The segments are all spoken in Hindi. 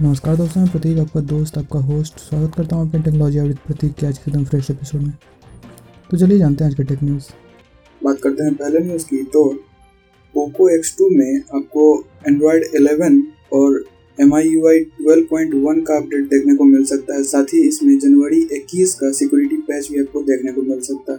नमस्कार दोस्तों, मैं प्रतीक, आपका दोस्त, आपका होस्ट स्वागत करता हूँ अपने टेक्नोलॉजी आवृत प्रतीक के आज के एकदम फ्रेश एपिसोड में। तो चलिए जानते हैं आज के टेक न्यूज़ बात करते हैं पहले न्यूज़ की तो पोको X2 में आपको एंड्रॉयड 11 और M I U I twelve point one का अपडेट देखने को मिल सकता है। साथ ही इसमें जनवरी 21 का सिक्योरिटी पैच भी आपको देखने को मिल सकता है।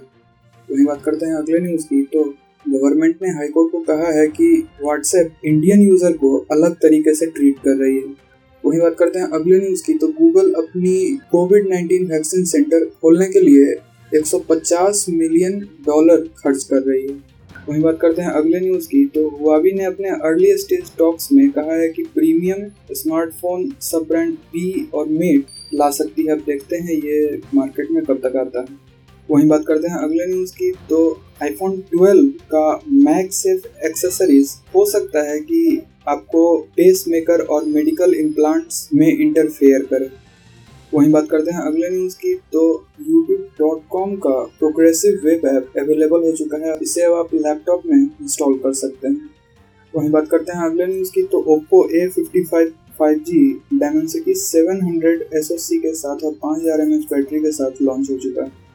वहीं बात करते हैं अगले न्यूज़ की तो गवर्नमेंट ने हाईकोर्ट को कहा है कि व्हाट्सएप इंडियन यूज़र को अलग तरीके से ट्रीट कर रही है। वहीं बात करते हैं अगले न्यूज़ की। तो गूगल अपनी कोविड 19 वैक्सीन सेंटर खोलने के लिए 150 मिलियन डॉलर खर्च कर रही है। वहीं बात करते हैं अगले न्यूज़ की। तो हुआवी ने अपने अर्ली स्टेज टॉक्स में कहा है कि प्रीमियम स्मार्टफ़ोन सब ब्रांड बी और मेट ला सकती है। अब देखते हैं ये मार्केट में कब तक आता है। वहीं बात करते हैं अगले न्यूज़ की। तो आईफोन 12 का मैग सेफ़ एक्सेसरीज हो सकता है कि आपको पेस मेकर और मेडिकल इम्प्लांट्स में इंटरफेयर करे। वहीं बात करते हैं अगले न्यूज़ की। तो youtube.com का प्रोग्रेसिव वेब ऐप अवेलेबल हो चुका है। इसे अब आप लैपटॉप में इंस्टॉल कर सकते हैं। वहीं बात करते हैं अगले न्यूज़ की। तो Oppo A55 5G Dimensity 700 SoC के साथ और 5000 mAh बैटरी के साथ लॉन्च हो चुका है।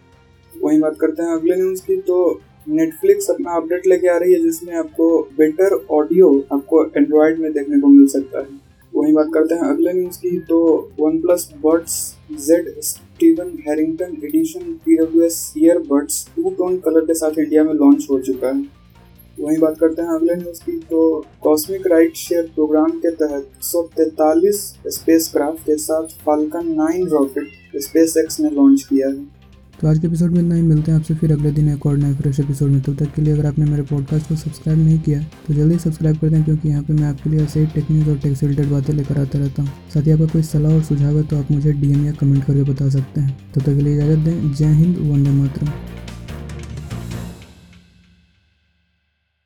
वहीं बात करते हैं अगले न्यूज़ की तो नेटफ्लिक्स अपना अपडेट लेके आ रही है, जिसमें आपको बेटर ऑडियो आपको एंड्रॉयड में देखने को मिल सकता है। वहीं बात करते हैं अगले न्यूज़ की तो OnePlus buds Z Steven Harrington edition P W S earbuds two tone colour के साथ इंडिया में लॉन्च हो चुका है। वहीं बात करते हैं अगले न्यूज़ की तो कॉस्मिक राइट शेयर प्रोग्राम के तहत 143 स्पेस क्राफ्ट के साथ Falcon nine rocket SpaceX ने लॉन्च किया है। तो आज के एपिसोड में इतना ही। मिलते हैं आपसे फिर अगले दिन एक और नए फ्रेश एपिसोड में। तब तक के लिए अगर आपने मेरे पॉडकास्ट को सब्सक्राइब नहीं किया तो जल्दी सब्सक्राइब कर दें, क्योंकि यहाँ पे मैं आपके लिए ऐसे ही टेक्निक और टेक्स रिलेटेड बातें लेकर आता रहता हूँ। साथ ही आपका कोई सलाह और सुझाव है तो आप मुझे डीएम या कमेंट करके बता सकते हैं। तब तक के लिए इजाज़त दें। जय हिंद, वंदे मातरम।